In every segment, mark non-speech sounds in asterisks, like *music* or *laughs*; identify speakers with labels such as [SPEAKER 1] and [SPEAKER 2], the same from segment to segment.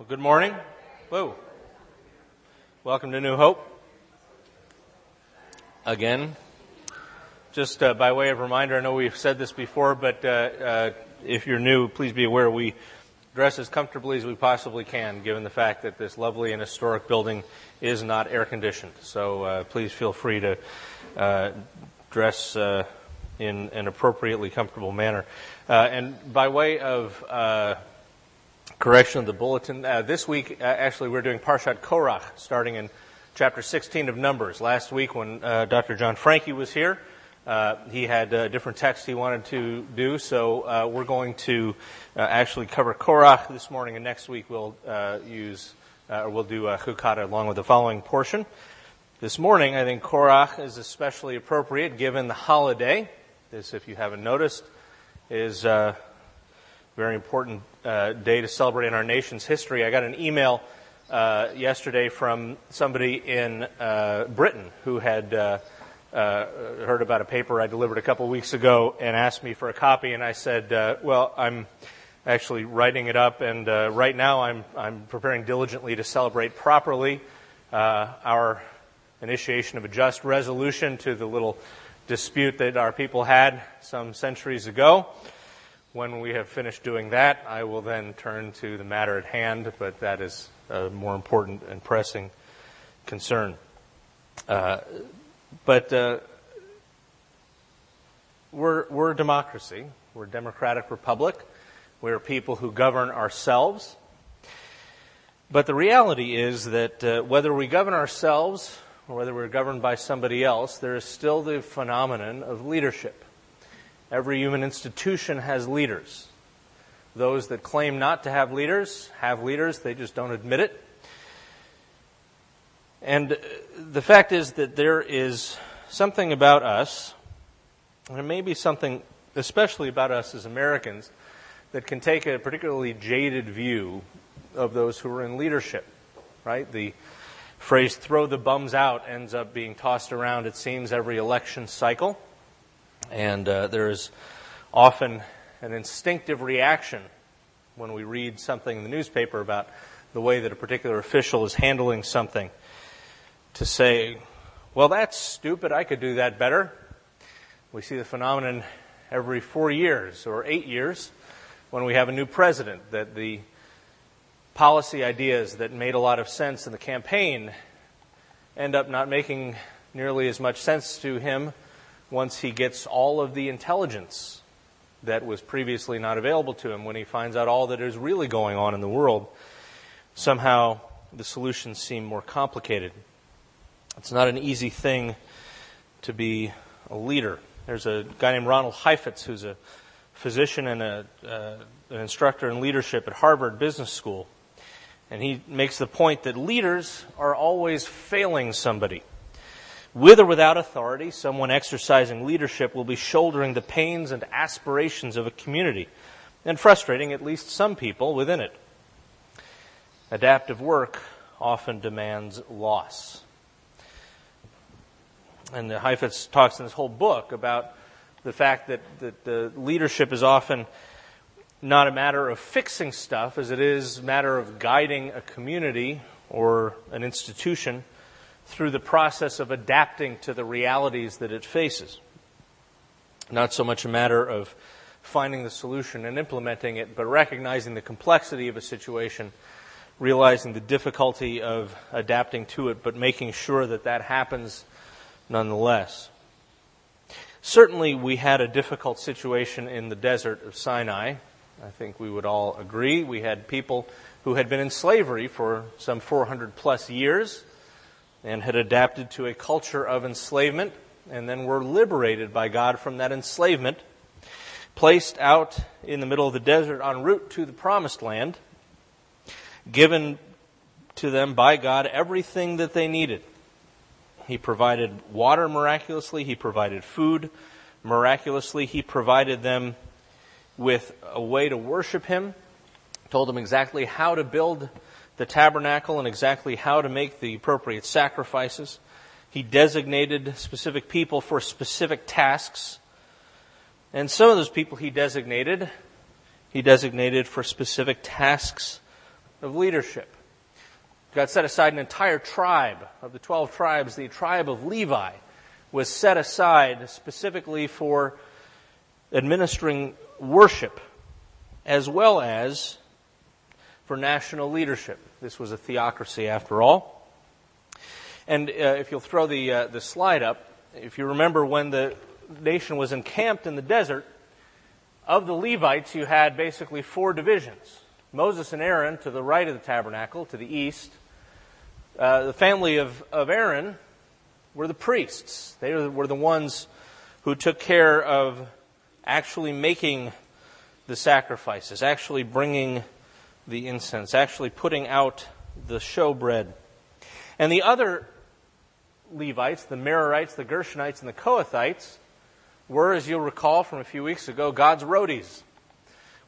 [SPEAKER 1] Well, good morning. Whoa. Welcome to New Hope. Again, just uh, by way of reminder, I know we've said this before, but uh, uh, if you're new, please be aware we dress as comfortably as we possibly can, given the fact that this lovely and historic building is not air conditioned. So uh, please feel free to uh, dress uh, in an appropriately comfortable manner. and by way of correction of the bulletin. Uh, this week, uh, actually, we're doing Parshat Korach, starting in chapter 16 of Numbers. Last week, when uh, Dr. John Frankie was here, uh, he had a different text he wanted to do, so uh, we're going to uh, actually cover Korach this morning, and next week we'll use, or we'll do Hukata along with the following portion. This morning, I think Korach is especially appropriate given the holiday. This, if you haven't noticed, is very important uh, day to celebrate in our nation's history. I got an email uh, yesterday from somebody in uh, Britain who had uh, uh, heard about a paper I delivered a couple weeks ago and asked me for a copy. And I said, uh, "Well, I'm actually writing it up, and right now I'm I'm preparing diligently to celebrate properly our initiation of a just resolution to the little dispute that our people had some centuries ago." When we have finished doing that, I will then turn to the matter at hand, but that is a more important and pressing concern. Uh, but uh, we're, we're a democracy. We're a democratic republic. We're people who govern ourselves. But the reality is that uh, whether we govern ourselves or whether we're governed by somebody else, there is still the phenomenon of leadership. Every human institution has leaders. Those that claim not to have leaders have leaders, they just don't admit it. And uh, the fact is that there is something about us, and it may be something especially about us as Americans, that can take a particularly jaded view of those who are in leadership, right? The phrase throw the bums out ends up being tossed around, it seems, every election cycle. And uh, there is often an instinctive reaction when we read something in the newspaper about the way that a particular official is handling something to say, well, that's stupid. I could do that better. We see the phenomenon every four years or eight years when we have a new president that the policy ideas that made a lot of sense in the campaign end up not making nearly as much sense to him once he gets all of the intelligence that was previously not available to him, when he finds out all that is really going on in the world, somehow the solutions seem more complicated. It's not an easy thing to be a leader. There's a guy named Ronald Heifetz who's a physician and a, uh, an instructor in leadership at Harvard Business School. And he makes the point that leaders are always failing somebody. With or without authority, someone exercising leadership will be shouldering the pains and aspirations of a community and frustrating at least some people within it. Adaptive work often demands loss. And the Heifetz talks in this whole book about the fact that, that the leadership is often not a matter of fixing stuff as it is a matter of guiding a community or an institution through the process of adapting to the realities that it faces. Not so much a matter of finding the solution and implementing it, but recognizing the complexity of a situation, realizing the difficulty of adapting to it, but making sure that that happens nonetheless. Certainly, we had a difficult situation in the desert of Sinai. I think we would all agree. We had people who had been in slavery for some 400 plus years and had adapted to a culture of enslavement and then were liberated by God from that enslavement, placed out in the middle of the desert en route to the promised land, given to them by God everything that they needed. He provided water miraculously, He provided food miraculously, He provided them with a way to worship Him, told them exactly how to build the tabernacle and exactly how to make the appropriate sacrifices. He designated specific people for specific tasks. And some of those people he designated, he designated for specific tasks of leadership. God set aside an entire tribe of the 12 tribes. The tribe of Levi was set aside specifically for administering worship as well as for national leadership. This was a theocracy after all. And uh, if you'll throw the, uh, the slide up, if you remember when the nation was encamped in the desert, of the Levites, you had basically four divisions Moses and Aaron to the right of the tabernacle, to the east. Uh, the family of, of Aaron were the priests, they were the ones who took care of actually making the sacrifices, actually bringing the incense, actually putting out the showbread. And the other Levites, the Merarites, the Gershonites, and the Kohathites, were, as you'll recall from a few weeks ago, God's roadies.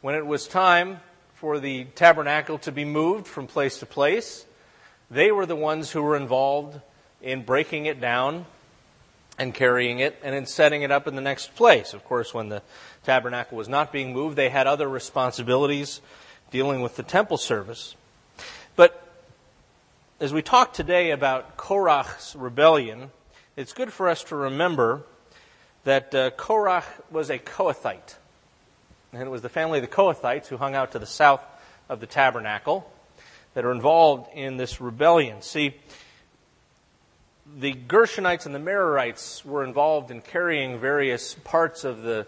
[SPEAKER 1] When it was time for the tabernacle to be moved from place to place, they were the ones who were involved in breaking it down and carrying it and in setting it up in the next place. Of course, when the tabernacle was not being moved, they had other responsibilities dealing with the temple service. But as we talk today about Korach's rebellion, it's good for us to remember that uh, Korach was a Kohathite. And it was the family of the Kohathites who hung out to the south of the tabernacle that are involved in this rebellion. See, the Gershonites and the Merarites were involved in carrying various parts of the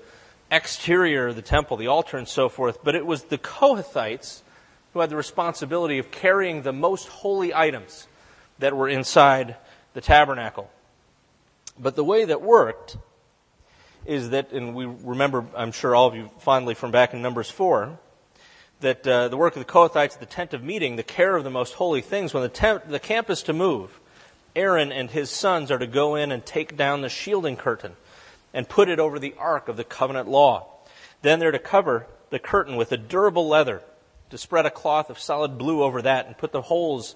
[SPEAKER 1] exterior of the temple, the altar, and so forth, but it was the Kohathites who had the responsibility of carrying the most holy items that were inside the tabernacle. But the way that worked is that, and we remember, I'm sure all of you fondly from back in Numbers 4, that uh, the work of the Kohathites at the tent of meeting, the care of the most holy things, when the, tent, the camp is to move, Aaron and his sons are to go in and take down the shielding curtain and put it over the ark of the covenant law. Then they're to cover the curtain with a durable leather, to spread a cloth of solid blue over that and put the holes,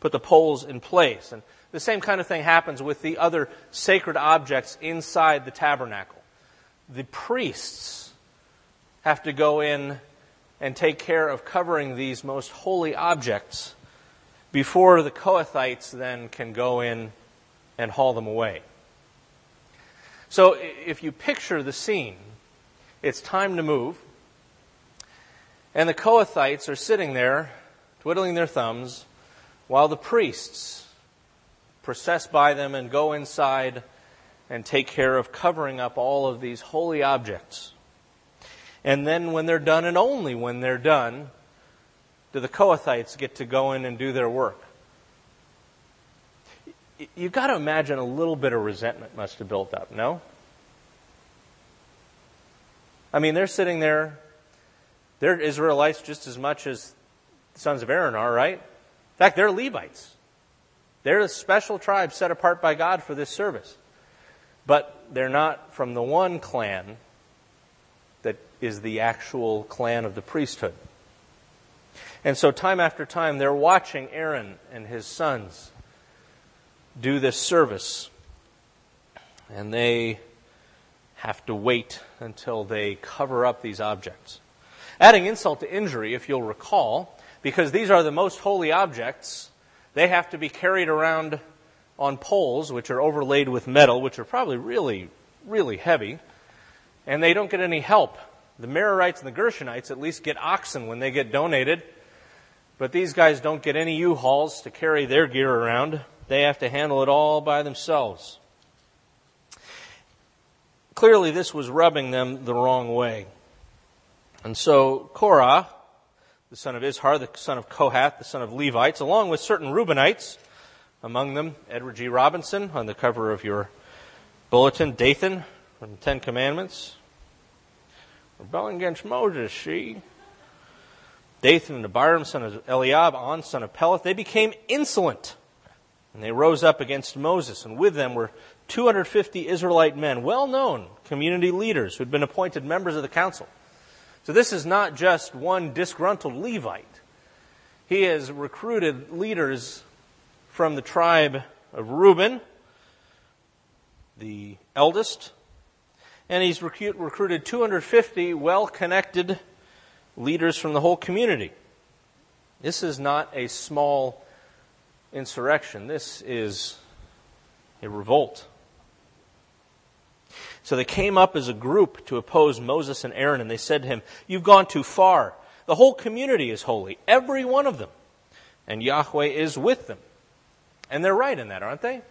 [SPEAKER 1] put the poles in place. And the same kind of thing happens with the other sacred objects inside the tabernacle the priests have to go in and take care of covering these most holy objects before the Kohathites then can go in and haul them away. So if you picture the scene, it's time to move, and the Kohathites are sitting there twiddling their thumbs while the priests process by them and go inside and take care of covering up all of these holy objects. And then when they're done, and only when they're done, do the Kohathites get to go in and do their work. You've got to imagine a little bit of resentment must have built up, no? I mean, they're sitting there, they're Israelites just as much as the sons of Aaron are, right? In fact, they're Levites. They're a special tribe set apart by God for this service. But they're not from the one clan that is the actual clan of the priesthood. And so, time after time, they're watching Aaron and his sons do this service. And they have to wait until they cover up these objects. Adding insult to injury, if you'll recall, because these are the most holy objects, they have to be carried around on poles, which are overlaid with metal, which are probably really, really heavy, and they don't get any help. The Merarites and the Gershonites at least get oxen when they get donated, but these guys don't get any U-Hauls to carry their gear around. They have to handle it all by themselves. Clearly, this was rubbing them the wrong way. And so Korah, the son of Izhar, the son of Kohath, the son of Levites, along with certain Reubenites, among them, Edward G. Robinson on the cover of your bulletin, Dathan from the Ten Commandments. Rebelling against Moses, she. Dathan and Abiram, son of Eliab, On, son of Peleth, they became insolent. And they rose up against Moses, and with them were 250 Israelite men, well known community leaders who had been appointed members of the council. So this is not just one disgruntled Levite. He has recruited leaders from the tribe of Reuben, the eldest, and he's recruited 250 well connected leaders from the whole community. This is not a small insurrection. This is a revolt. So they came up as a group to oppose Moses and Aaron, and they said to him, You've gone too far. The whole community is holy, every one of them. And Yahweh is with them. And they're right in that, aren't they?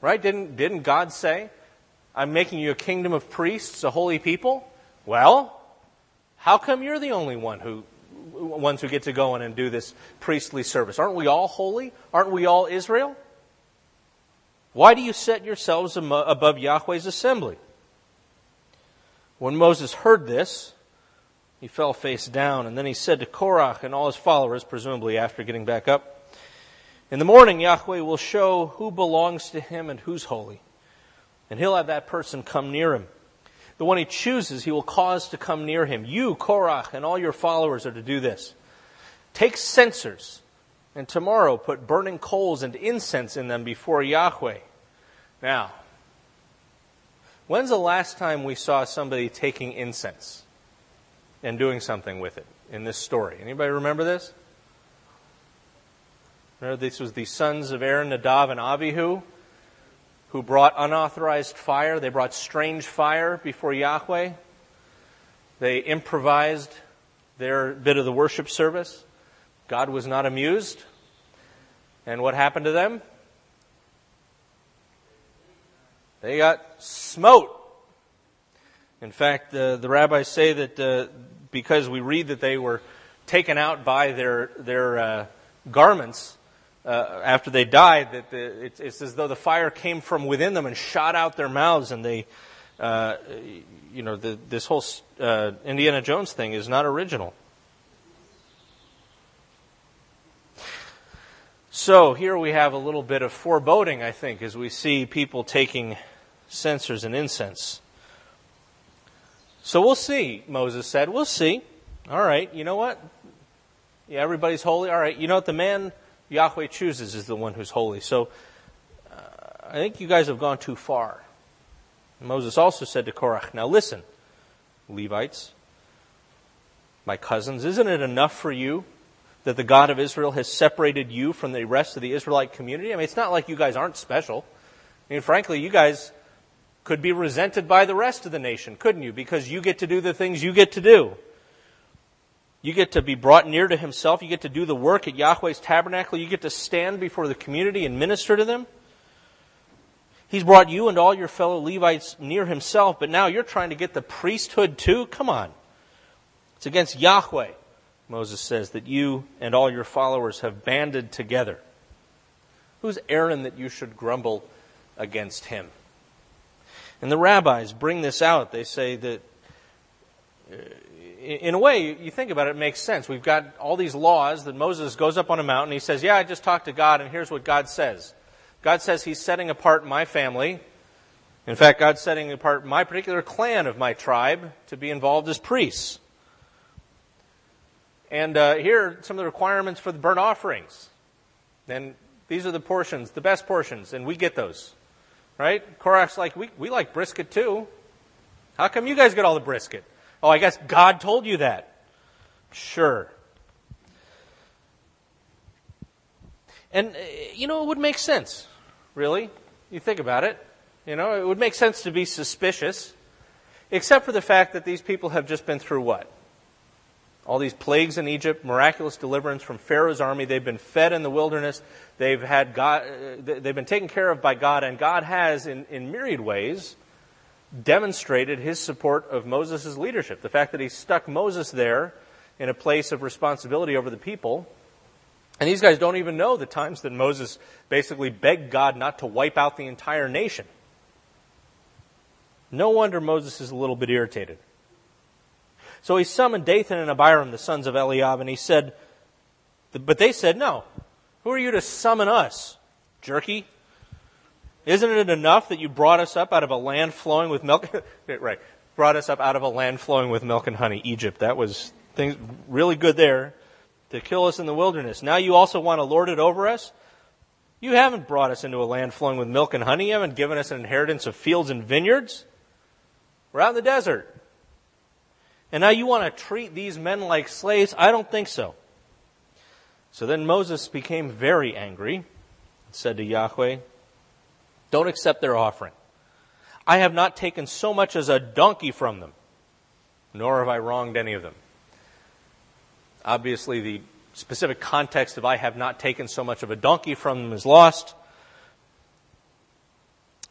[SPEAKER 1] Right? Didn't, didn't God say, I'm making you a kingdom of priests, a holy people? Well, how come you're the only one who, ones who get to go in and do this priestly service? Aren't we all holy? Aren't we all Israel? Why do you set yourselves above Yahweh's assembly? When Moses heard this, he fell face down, and then he said to Korach and all his followers, presumably after getting back up, In the morning, Yahweh will show who belongs to him and who's holy, and he'll have that person come near him. The one he chooses, he will cause to come near him. You, Korach, and all your followers are to do this. Take censers, and tomorrow put burning coals and incense in them before Yahweh. Now, When's the last time we saw somebody taking incense and doing something with it in this story? Anybody remember this? Remember, this was the sons of Aaron, Nadav, and Abihu who brought unauthorized fire. They brought strange fire before Yahweh. They improvised their bit of the worship service. God was not amused. And what happened to them? They got smote. In fact, uh, the rabbis say that uh, because we read that they were taken out by their their uh, garments uh, after they died, that the, it's, it's, as though the fire came from within them and shot out their mouths, and they, uh, you know, the, this whole uh, Indiana Jones thing is not original. So here we have a little bit of foreboding, I think, as we see people taking censers and incense. So we'll see, Moses said. We'll see. All right, you know what? Yeah, everybody's holy. All right, you know what? The man Yahweh chooses is the one who's holy. So uh, I think you guys have gone too far. Moses also said to Korach, Now listen, Levites, my cousins, isn't it enough for you that the God of Israel has separated you from the rest of the Israelite community? I mean, it's not like you guys aren't special. I mean, frankly, you guys could be resented by the rest of the nation, couldn't you? Because you get to do the things you get to do. You get to be brought near to Himself. You get to do the work at Yahweh's tabernacle. You get to stand before the community and minister to them. He's brought you and all your fellow Levites near Himself, but now you're trying to get the priesthood too? Come on. It's against Yahweh. Moses says, that you and all your followers have banded together. Who's Aaron that you should grumble against him? And the rabbis bring this out. They say that, uh, in a way, you think about it, it makes sense. We've got all these laws that Moses goes up on a mountain. He says, Yeah, I just talked to God, and here's what God says. God says He's setting apart my family. In fact, God's setting apart my particular clan of my tribe to be involved as priests. And uh, here are some of the requirements for the burnt offerings. And these are the portions, the best portions, and we get those. Right? Korach's like, we, we like brisket too. How come you guys get all the brisket? Oh, I guess God told you that. Sure. And, uh, you know, it would make sense, really. You think about it. You know, it would make sense to be suspicious, except for the fact that these people have just been through what? all these plagues in Egypt, miraculous deliverance from Pharaoh's army. They've been fed in the wilderness. They've had God, they've been taken care of by God, and God has, in, in myriad ways, demonstrated his support of Moses' leadership. The fact that he stuck Moses there in a place of responsibility over the people. And these guys don't even know the times that Moses basically begged God not to wipe out the entire nation. No wonder Moses is a little bit irritated. So he summoned Dathan and Abiram, the sons of Eliab, and he said, But they said, No. Who are you to summon us, jerky? Isn't it enough that you brought us up out of a land flowing with milk? *laughs* right. Brought us up out of a land flowing with milk and honey, Egypt. That was things really good there to kill us in the wilderness. Now you also want to lord it over us? You haven't brought us into a land flowing with milk and honey. You haven't given us an inheritance of fields and vineyards. We're out in the desert. And now you want to treat these men like slaves? I don't think so. So then Moses became very angry and said to Yahweh, Don't accept their offering. I have not taken so much as a donkey from them, nor have I wronged any of them. Obviously, the specific context of I have not taken so much of a donkey from them is lost.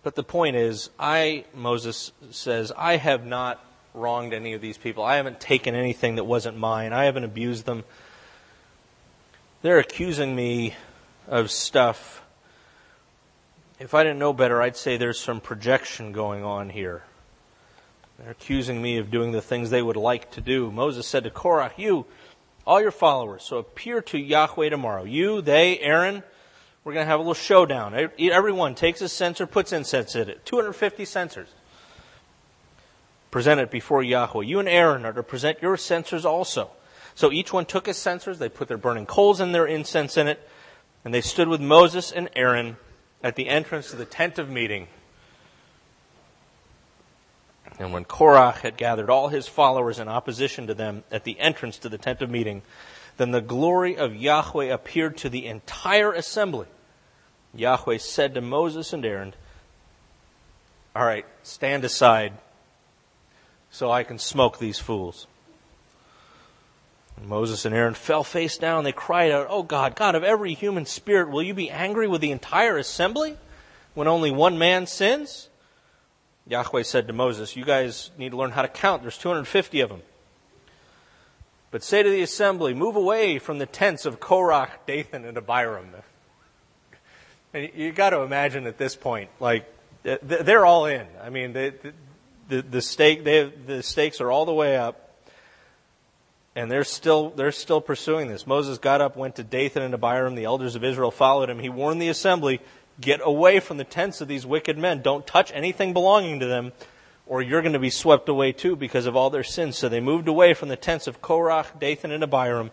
[SPEAKER 1] But the point is, I, Moses says, I have not wronged any of these people. I haven't taken anything that wasn't mine. I haven't abused them. They're accusing me of stuff. If I didn't know better, I'd say there's some projection going on here. They're accusing me of doing the things they would like to do. Moses said to Korah, You, all your followers, so appear to Yahweh tomorrow. You, they, Aaron, we're going to have a little showdown. Everyone takes a censer, puts incense in it. 250 censers. Present it before Yahweh. You and Aaron are to present your censers also. So each one took his censers, they put their burning coals and their incense in it, and they stood with Moses and Aaron at the entrance to the tent of meeting. And when Korah had gathered all his followers in opposition to them at the entrance to the tent of meeting, then the glory of Yahweh appeared to the entire assembly. Yahweh said to Moses and Aaron, All right, stand aside so I can smoke these fools. Moses and Aaron fell face down. They cried out, Oh God, God of every human spirit, will you be angry with the entire assembly when only one man sins? Yahweh said to Moses, You guys need to learn how to count. There's 250 of them. But say to the assembly, Move away from the tents of Korah, Dathan, and Abiram. And you got to imagine at this point, like they're all in. I mean, the, the stake they the stakes are all the way up, and they're still they're still pursuing this. Moses got up, went to Dathan and Abiram. The elders of Israel followed him. He warned the assembly, "Get away from the tents of these wicked men. Don't touch anything belonging to them." Or you're going to be swept away too because of all their sins. So they moved away from the tents of Korah, Dathan, and Abiram.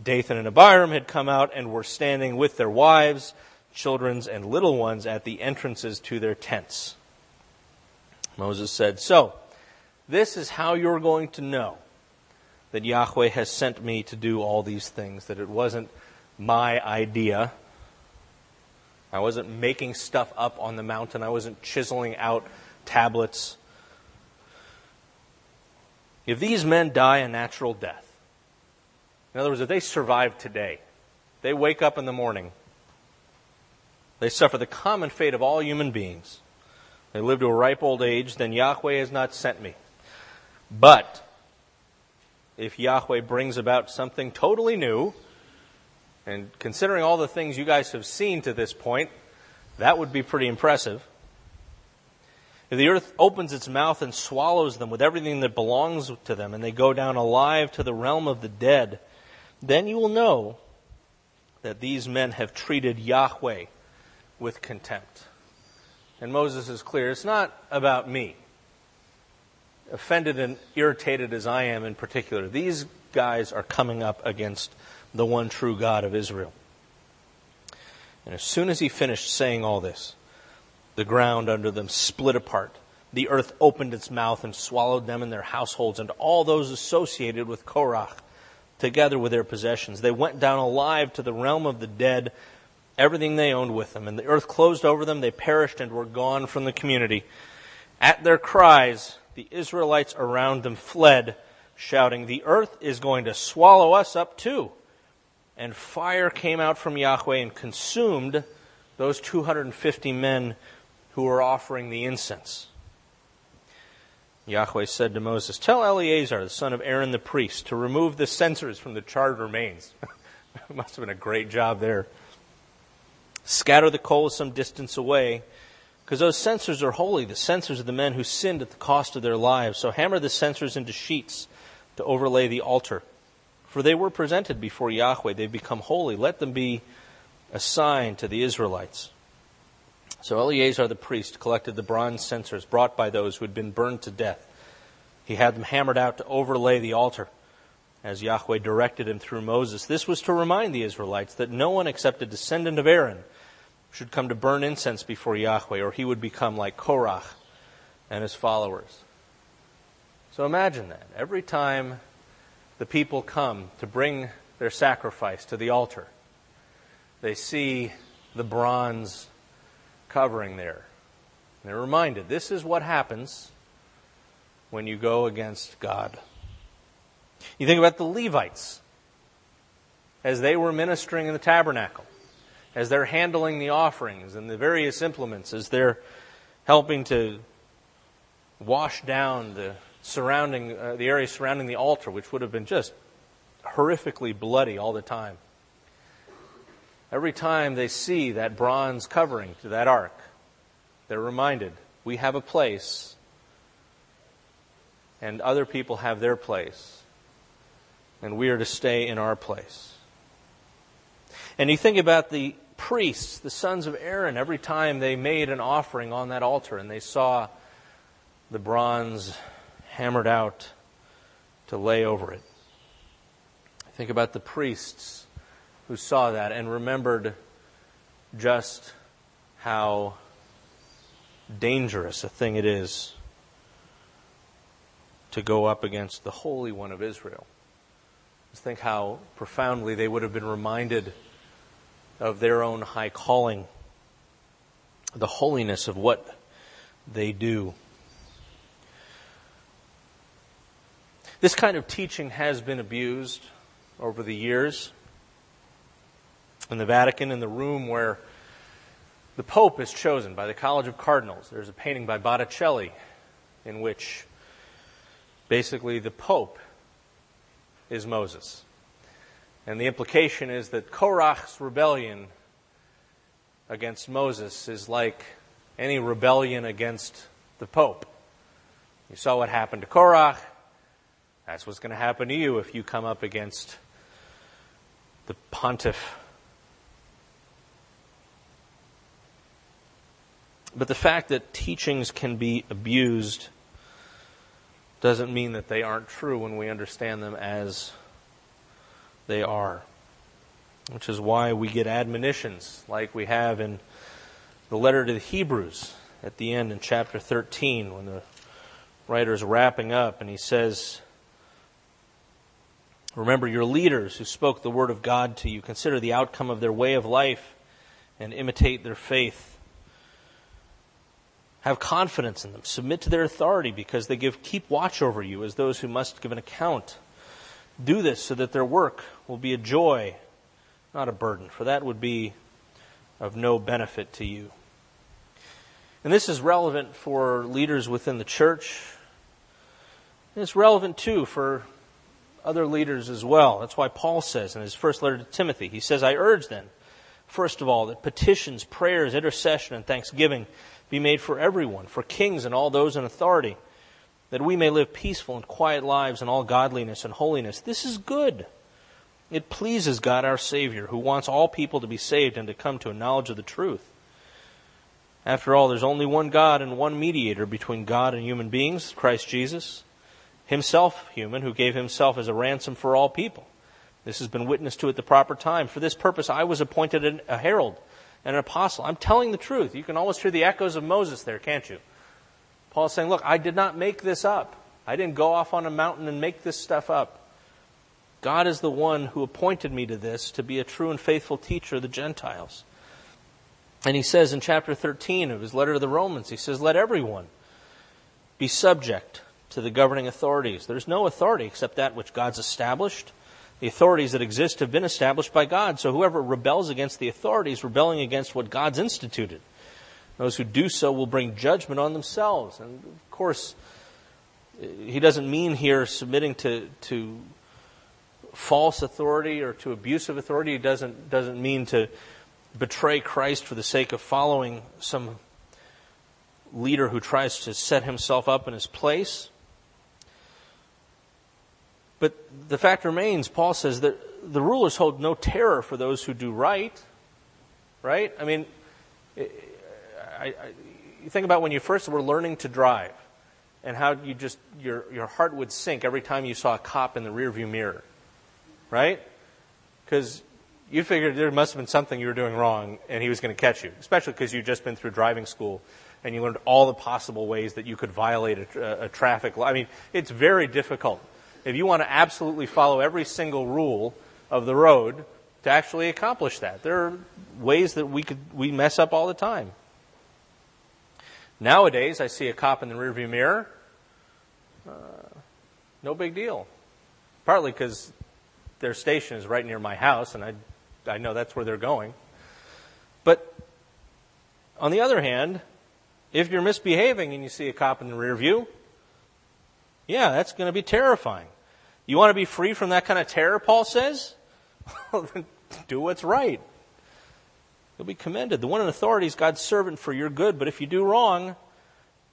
[SPEAKER 1] Dathan and Abiram had come out and were standing with their wives children's and little ones at the entrances to their tents. Moses said, So, this is how you're going to know that Yahweh has sent me to do all these things, that it wasn't my idea. I wasn't making stuff up on the mountain, I wasn't chiseling out tablets. If these men die a natural death, in other words, if they survive today, they wake up in the morning they suffer the common fate of all human beings. They live to a ripe old age, then Yahweh has not sent me. But if Yahweh brings about something totally new, and considering all the things you guys have seen to this point, that would be pretty impressive. If the earth opens its mouth and swallows them with everything that belongs to them, and they go down alive to the realm of the dead, then you will know that these men have treated Yahweh with contempt. And Moses is clear it's not about me. Offended and irritated as I am in particular, these guys are coming up against the one true God of Israel. And as soon as he finished saying all this, the ground under them split apart. The earth opened its mouth and swallowed them and their households and all those associated with Korah, together with their possessions. They went down alive to the realm of the dead everything they owned with them. And the earth closed over them. They perished and were gone from the community. At their cries, the Israelites around them fled, shouting, The earth is going to swallow us up too. And fire came out from Yahweh and consumed those 250 men who were offering the incense. Yahweh said to Moses, Tell Eleazar, the son of Aaron the priest, to remove the censers from the charred remains. it *laughs* Must have been a great job there. Scatter the coals some distance away, because those censers are holy, the censers of the men who sinned at the cost of their lives. So hammer the censers into sheets to overlay the altar. For they were presented before Yahweh. They've become holy. Let them be a sign to the Israelites. So Eleazar the priest collected the bronze censers brought by those who had been burned to death. He had them hammered out to overlay the altar as Yahweh directed him through Moses. This was to remind the Israelites that no one except a descendant of Aaron should come to burn incense before Yahweh, or he would become like Korah and his followers. So imagine that. Every time the people come to bring their sacrifice to the altar, they see the bronze covering there. And they're reminded this is what happens when you go against God. You think about the Levites as they were ministering in the tabernacle, as they're handling the offerings and the various implements, as they're helping to wash down the surrounding uh, the area surrounding the altar, which would have been just horrifically bloody all the time. Every time they see that bronze covering to that ark, they're reminded we have a place and other people have their place, and we are to stay in our place. And you think about the priests, the sons of Aaron, every time they made an offering on that altar and they saw the bronze hammered out to lay over it. Think about the priests who saw that and remembered just how dangerous a thing it is to go up against the Holy One of Israel. Just think how profoundly they would have been reminded of their own high calling, the holiness of what they do. This kind of teaching has been abused over the years. In the Vatican, in the room where the Pope is chosen by the College of Cardinals, there's a painting by Botticelli in which basically the Pope is Moses. And the implication is that Korach's rebellion against Moses is like any rebellion against the Pope. You saw what happened to Korach. That's what's going to happen to you if you come up against the pontiff. But the fact that teachings can be abused doesn't mean that they aren't true when we understand them as they are. Which is why we get admonitions like we have in the letter to the Hebrews at the end in chapter 13 when the writer is wrapping up and he says, Remember your leaders who spoke the word of God to you. Consider the outcome of their way of life and imitate their faith. Have confidence in them. Submit to their authority because they give keep watch over you as those who must give an account. Do this so that their work will be a joy, not a burden, for that would be of no benefit to you. And this is relevant for leaders within the church. And it's relevant too for other leaders as well. That's why Paul says in his first letter to Timothy, he says, I urge then, first of all, that petitions, prayers, intercession, and thanksgiving be made for everyone, for kings and all those in authority, that we may live peaceful and quiet lives in all godliness and holiness. This is good. It pleases God our Savior, who wants all people to be saved and to come to a knowledge of the truth. After all, there's only one God and one mediator between God and human beings, Christ Jesus himself human, who gave himself as a ransom for all people. This has been witnessed to at the proper time. For this purpose, I was appointed a herald and an apostle. I'm telling the truth. You can almost hear the echoes of Moses there, can't you? Paul's saying, Look, I did not make this up. I didn't go off on a mountain and make this stuff up. God is the one who appointed me to this to be a true and faithful teacher of the Gentiles. And he says in chapter 13 of his letter to the Romans, he says, Let everyone be subject to the governing authorities. There's no authority except that which God's established. The authorities that exist have been established by God. So whoever rebels against the authorities, rebelling against what God's instituted. Those who do so will bring judgment on themselves. And of course, he doesn't mean here submitting to, to false authority or to abusive authority. He doesn't, doesn't mean to betray Christ for the sake of following some leader who tries to set himself up in his place. But the fact remains, Paul says that the rulers hold no terror for those who do right. Right? I mean, I, I, you think about when you first were learning to drive and how you just, your, your heart would sink every time you saw a cop in the rearview mirror. Right? Because you figured there must have been something you were doing wrong and he was going to catch you, especially because you'd just been through driving school and you learned all the possible ways that you could violate a, a traffic law. I mean, it's very difficult if you want to absolutely follow every single rule of the road to actually accomplish that. There are ways that we could we mess up all the time. Nowadays, I see a cop in the rearview mirror. Uh, no big deal. Partly because their station is right near my house, and I, I know that's where they're going. But on the other hand, if you're misbehaving and you see a cop in the rear view, yeah, that's going to be terrifying. You want to be free from that kind of terror, Paul says? *laughs* do what's right. You'll be commended. The one in authority is God's servant for your good, but if you do wrong,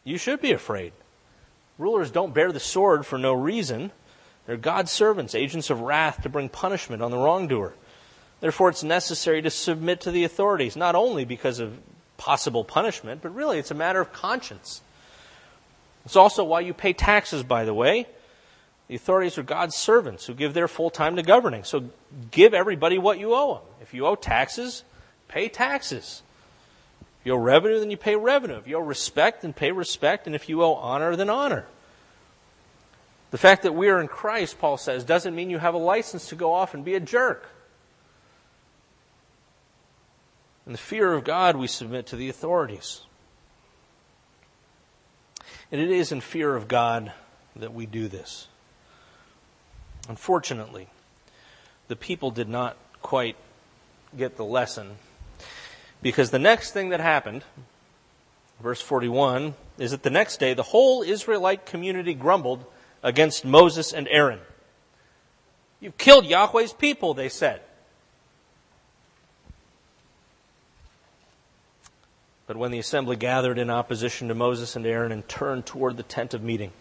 [SPEAKER 1] you should be afraid. Rulers don't bear the sword for no reason. They're God's servants, agents of wrath to bring punishment on the wrongdoer. Therefore, it's necessary to submit to the authorities, not only because of possible punishment, but really it's a matter of conscience. It's also why you pay taxes, by the way. The authorities are God's servants who give their full time to governing. So give everybody what you owe them. If you owe taxes, pay taxes. If you owe revenue, then you pay revenue. If you owe respect, then pay respect. And if you owe honor, then honor. The fact that we are in Christ, Paul says, doesn't mean you have a license to go off and be a jerk. In the fear of God, we submit to the authorities. And it is in fear of God that we do this. Unfortunately, the people did not quite get the lesson because the next thing that happened, verse 41, is that the next day the whole Israelite community grumbled against Moses and Aaron. You've killed Yahweh's people, they said. But when the assembly gathered in opposition to Moses and Aaron and turned toward the tent of meeting,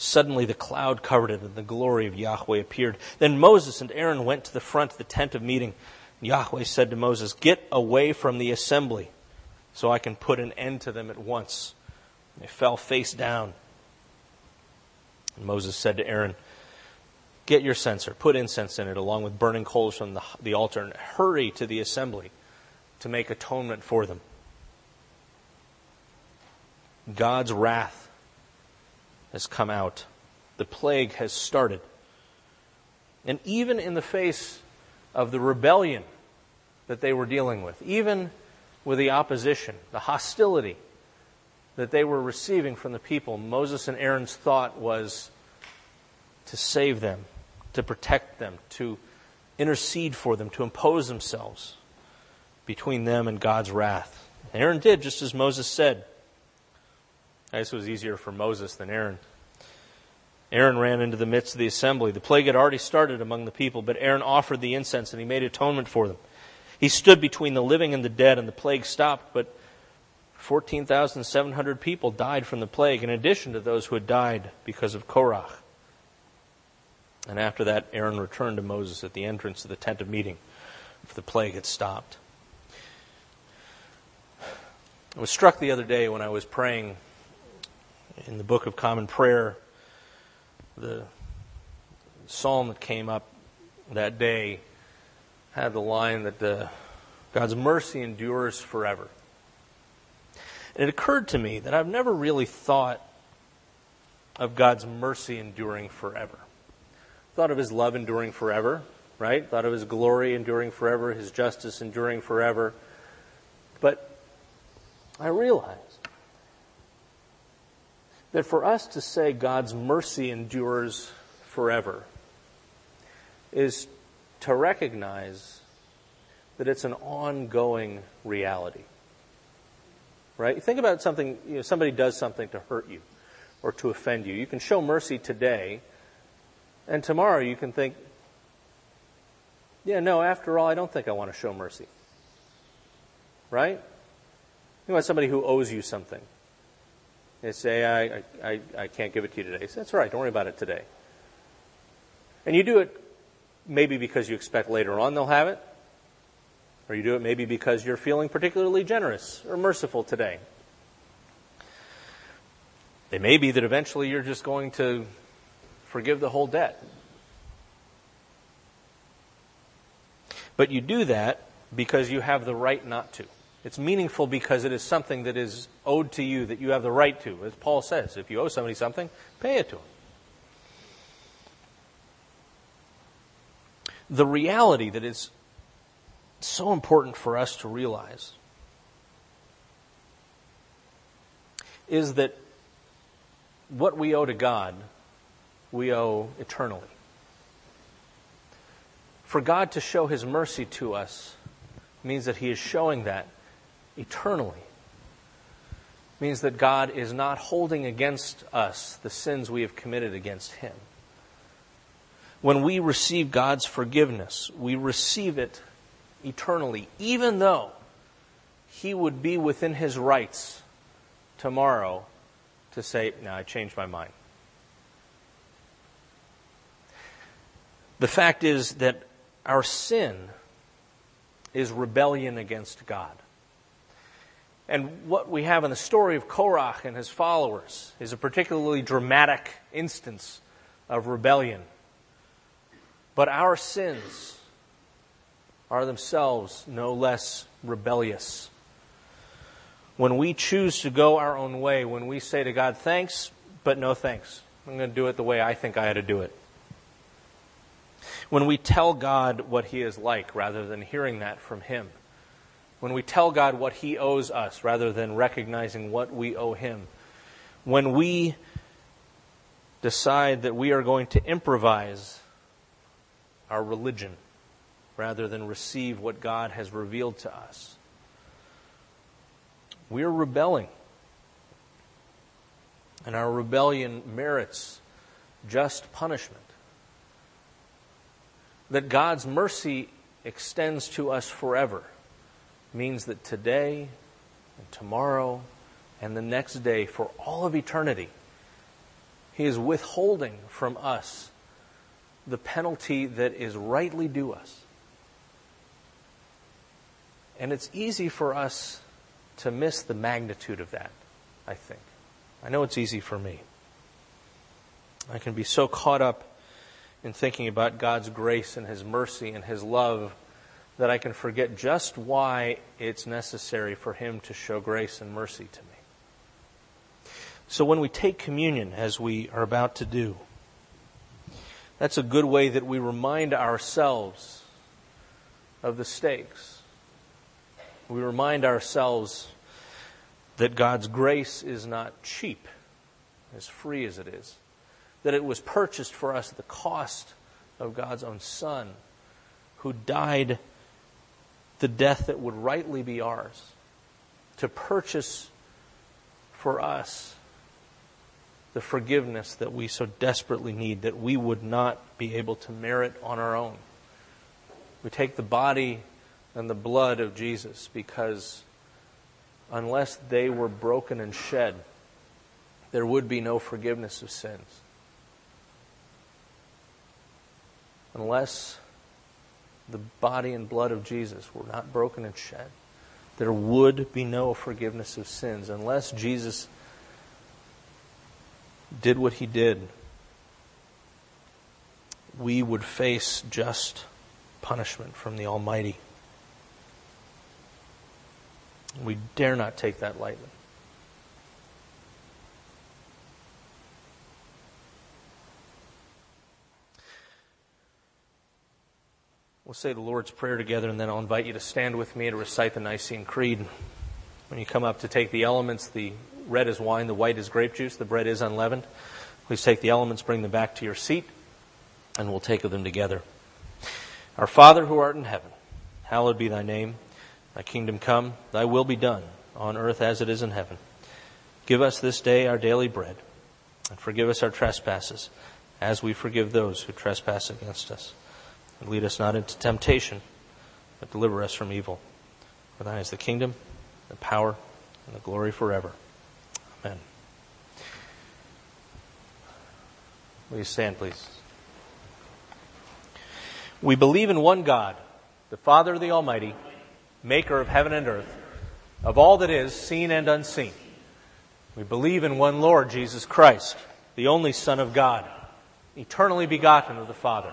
[SPEAKER 1] Suddenly the cloud covered it, and the glory of Yahweh appeared. Then Moses and Aaron went to the front of the tent of meeting. Yahweh said to Moses, Get away from the assembly, so I can put an end to them at once. They fell face down. And Moses said to Aaron, Get your censer, put incense in it, along with burning coals from the, the altar, and hurry to the assembly to make atonement for them. God's wrath has come out. The plague has started. And even in the face of the rebellion that they were dealing with, even with the opposition, the hostility that they were receiving from the people, Moses and Aaron's thought was to save them, to protect them, to intercede for them, to impose themselves between them and God's wrath. And Aaron did just as Moses said. This was easier for Moses than Aaron. Aaron ran into the midst of the assembly. The plague had already started among the people, but Aaron offered the incense and he made atonement for them. He stood between the living and the dead, and the plague stopped, but 14,700 people died from the plague, in addition to those who had died because of Korah. And after that, Aaron returned to Moses at the entrance of the tent of meeting, for the plague had stopped. I was struck the other day when I was praying in the Book of Common Prayer. The psalm that came up that day had the line that the, God's mercy endures forever. And it occurred to me that I've never really thought of God's mercy enduring forever. Thought of his love enduring forever, right? Thought of his glory enduring forever, his justice enduring forever. But I realized that for us to say God's mercy endures forever is to recognize that it's an ongoing reality. Right? Think about something, you know, somebody does something to hurt you or to offend you. You can show mercy today, and tomorrow you can think, yeah, no, after all, I don't think I want to show mercy. Right? Think about somebody who owes you something. They say, I, I, I can't give it to you today. Say, That's all right, don't worry about it today. And you do it maybe because you expect later on they'll have it, or you do it maybe because you're feeling particularly generous or merciful today. It may be that eventually you're just going to forgive the whole debt. But you do that because you have the right not to. It's meaningful because it is something that is owed to you that you have the right to. As Paul says, if you owe somebody something, pay it to them. The reality that is so important for us to realize is that what we owe to God, we owe eternally. For God to show His mercy to us means that He is showing that eternally. Means that God is not holding against us the sins we have committed against Him. When we receive God's forgiveness, we receive it eternally, even though He would be within His rights tomorrow to say, No, I changed my mind. The fact is that our sin is rebellion against God. And what we have in the story of Korach and his followers is a particularly dramatic instance of rebellion. But our sins are themselves no less rebellious. When we choose to go our own way, when we say to God, thanks, but no thanks, I'm going to do it the way I think I ought to do it. When we tell God what He is like rather than hearing that from Him. When we tell God what He owes us rather than recognizing what we owe Him. When we decide that we are going to improvise our religion rather than receive what God has revealed to us. We are rebelling. And our rebellion merits just punishment. That God's mercy extends to us forever means that today and tomorrow and the next day, for all of eternity, He is withholding from us the penalty that is rightly due us. And it's easy for us to miss the magnitude of that, I think. I know it's easy for me. I can be so caught up in thinking about God's grace and His mercy and His love that I can forget just why it's necessary for Him to show grace and mercy to me. So when we take communion, as we are about to do, that's a good way that we remind ourselves of the stakes. We remind ourselves that God's grace is not cheap, as free as it is, that it was purchased for us at the cost of God's own Son, who died the death that would rightly be ours, to purchase for us the forgiveness that we so desperately need that we would not be able to merit on our own. We take the body and the blood of Jesus because unless they were broken and shed, there would be no forgiveness of sins. Unless the body and blood of Jesus were not broken and shed, there would be no forgiveness of sins. Unless Jesus did what he did, we would face just punishment from the Almighty. We dare not take that lightly. We'll say the Lord's Prayer together, and then I'll invite you to stand with me to recite the Nicene Creed. When you come up to take the elements, the red is wine, the white is grape juice, the bread is unleavened. Please take the elements, bring them back to your seat, and we'll take of them together. Our Father who art in heaven, hallowed be thy name. Thy kingdom come, thy will be done, on earth as it is in heaven. Give us this day our daily bread, and forgive us our trespasses, as we forgive those who trespass against us. And lead us not into temptation, but deliver us from evil. For thine is the kingdom, the power, and the glory forever. Amen. Will you stand, please? We believe in one God, the Father, of the Almighty, maker of heaven and earth, of all that is, seen and unseen. We believe in one Lord, Jesus Christ, the only Son of God, eternally begotten of the Father.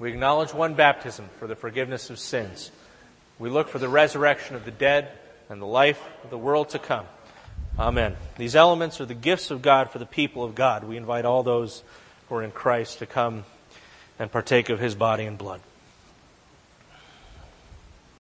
[SPEAKER 1] We acknowledge one baptism for the forgiveness of sins. We look for the resurrection of the dead and the life of the world to come. Amen. These elements are the gifts of God for the people of God. We invite all those who are in Christ to come and partake of his body and blood.